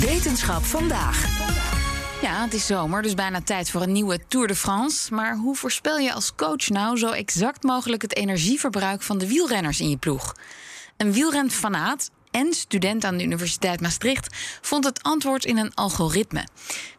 Wetenschap vandaag. Ja, het is zomer, dus bijna tijd voor een nieuwe Tour de France. Maar hoe voorspel je als coach nou zo exact mogelijk het energieverbruik van de wielrenners in je ploeg? Een wielrenfanaat en student aan de Universiteit Maastricht vond het antwoord in een algoritme.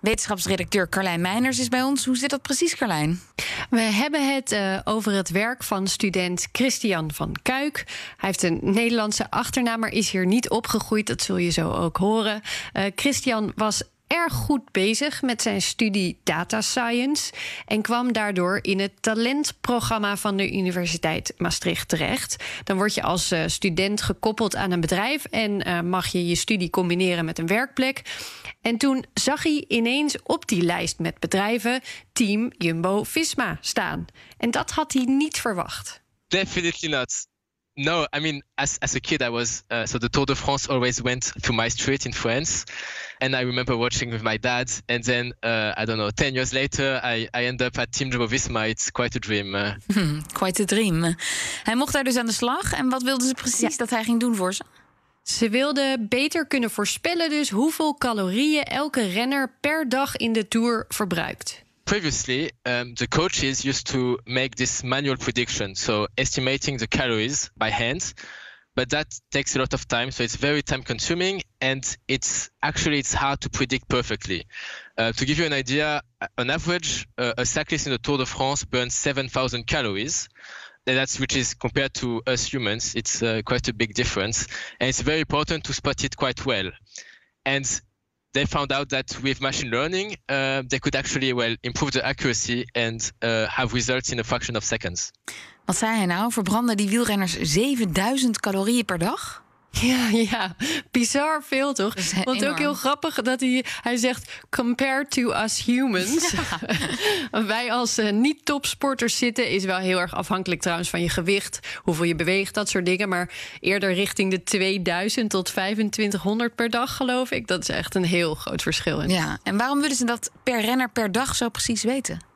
Wetenschapsredacteur Carlijn Meiners is bij ons. Hoe zit dat precies, Carlijn? We hebben het uh, over het werk van student Christian van Kuik. Hij heeft een Nederlandse achternaam, maar is hier niet opgegroeid. Dat zul je zo ook horen. Uh, Christian was erg goed bezig met zijn studie data science en kwam daardoor in het talentprogramma van de Universiteit Maastricht terecht. Dan word je als uh, student gekoppeld aan een bedrijf en uh, mag je je studie combineren met een werkplek. En toen zag hij ineens op die lijst met bedrijven Team Jumbo Visma staan. En dat had hij niet verwacht. Definitely not. No, I mean, as, as a kid, I was uh, so the Tour de France always went to my street in France, and I remember watching with my dad. And then uh, I don't know, ten years later, I, I end up at Team Jumbo-Visma. It's quite a dream. Uh. Hmm, quite a dream. Hij mocht daar dus aan de slag. En wat wilden ze precies ja. dat hij ging doen voor ze? Ze wilden beter kunnen voorspellen dus hoeveel calorieën elke renner per dag in de Tour verbruikt. Previously, um, the coaches used to make this manual prediction, so estimating the calories by hand. But that takes a lot of time, so it's very time consuming, and it's actually it's hard to predict perfectly. Uh, to give you an idea, on average, uh, a cyclist in the Tour de France burns 7,000 calories. That's which is compared to us humans, it's uh, quite a big difference, and it's very important to spot it quite well. And they found out that with machine learning, uh, they could actually well improve the accuracy and uh, have results in a fraction of seconds. Wat zei hij nou? Verbranden die wielrenners 7000 calorieën per dag? Ja, ja, bizar veel toch? Want ook heel grappig dat hij, hij zegt: compared to us humans. Ja. Wij als uh, niet-topsporters zitten, is wel heel erg afhankelijk trouwens van je gewicht, hoeveel je beweegt, dat soort dingen. Maar eerder richting de 2000 tot 2500 per dag, geloof ik. Dat is echt een heel groot verschil. Ja, en waarom willen ze dat per renner per dag zo precies weten?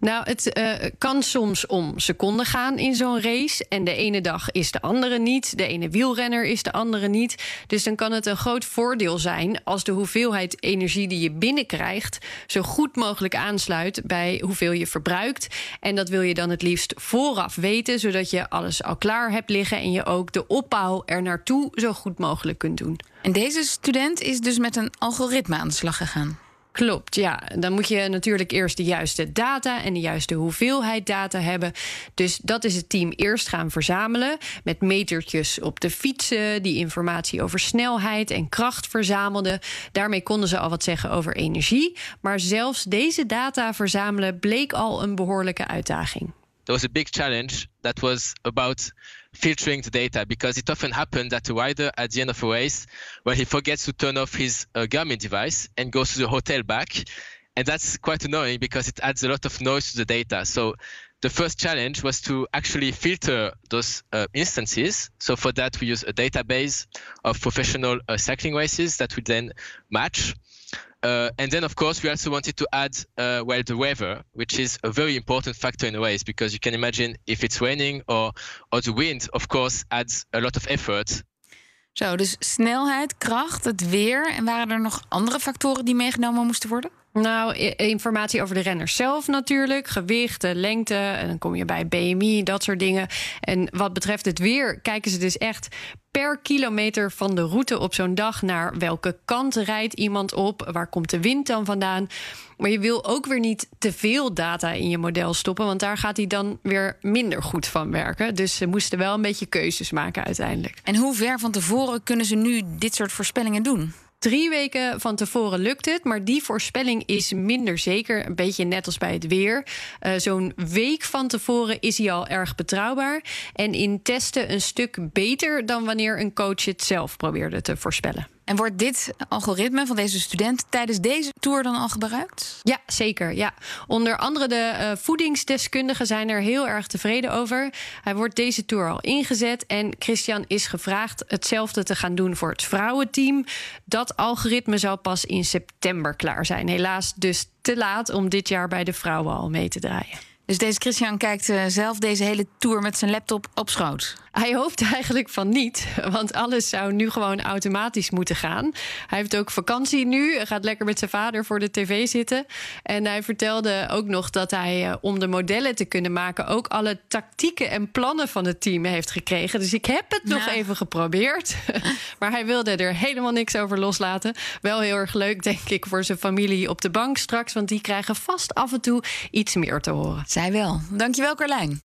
Nou, het uh, kan soms om seconden gaan in zo'n race. En de ene dag is de andere niet. De ene wielrenner is de andere niet. Dus dan kan het een groot voordeel zijn als de hoeveelheid energie die je binnenkrijgt zo goed mogelijk aansluit bij hoeveel je verbruikt. En dat wil je dan het liefst vooraf weten, zodat je alles al klaar hebt liggen en je ook de opbouw er naartoe zo goed mogelijk kunt doen. En deze student is dus met een algoritme aan de slag gegaan. Klopt, ja. Dan moet je natuurlijk eerst de juiste data en de juiste hoeveelheid data hebben. Dus dat is het team eerst gaan verzamelen. Met metertjes op de fietsen, die informatie over snelheid en kracht verzamelden. Daarmee konden ze al wat zeggen over energie. Maar zelfs deze data verzamelen bleek al een behoorlijke uitdaging. There was a big challenge that was about filtering the data because it often happens that a rider at the end of a race well he forgets to turn off his uh, Garmin device and goes to the hotel back and that's quite annoying because it adds a lot of noise to the data. So the first challenge was to actually filter those uh, instances. So for that we use a database of professional uh, cycling races that we then match uh, and then, of course, we also wanted to add, uh, well, the weather, which is a very important factor in a race because you can imagine if it's raining or, or the wind, of course, adds a lot of effort. Zo, dus snelheid, kracht, het weer. En waren er nog andere factoren die meegenomen moesten worden? Nou, informatie over de renners zelf natuurlijk. Gewicht, lengte. En dan kom je bij BMI, dat soort dingen. En wat betreft het weer, kijken ze dus echt per kilometer van de route op zo'n dag naar welke kant rijdt iemand op, waar komt de wind dan vandaan. Maar je wil ook weer niet te veel data in je model stoppen, want daar gaat hij dan weer minder goed van werken. Dus ze moesten wel een beetje keuzes maken uiteindelijk. En hoe ver van tevoren kunnen ze nu dit soort voorspellingen doen? Drie weken van tevoren lukt het, maar die voorspelling is minder zeker. Een beetje net als bij het weer. Uh, Zo'n week van tevoren is hij al erg betrouwbaar. En in testen een stuk beter dan wanneer een coach het zelf probeerde te voorspellen. En wordt dit algoritme van deze student tijdens deze tour dan al gebruikt? Ja, zeker. Ja. Onder andere de uh, voedingsdeskundigen zijn er heel erg tevreden over. Hij wordt deze tour al ingezet en Christian is gevraagd hetzelfde te gaan doen voor het vrouwenteam. Dat algoritme zal pas in september klaar zijn. Helaas dus te laat om dit jaar bij de vrouwen al mee te draaien. Dus deze Christian kijkt uh, zelf deze hele tour met zijn laptop op schoot. Hij hoopt eigenlijk van niet, want alles zou nu gewoon automatisch moeten gaan. Hij heeft ook vakantie nu, gaat lekker met zijn vader voor de tv zitten. En hij vertelde ook nog dat hij, uh, om de modellen te kunnen maken, ook alle tactieken en plannen van het team heeft gekregen. Dus ik heb het nog even geprobeerd. maar hij wilde er helemaal niks over loslaten. Wel heel erg leuk, denk ik, voor zijn familie op de bank straks, want die krijgen vast af en toe iets meer te horen. Zij wel. Dankjewel, Carlijn.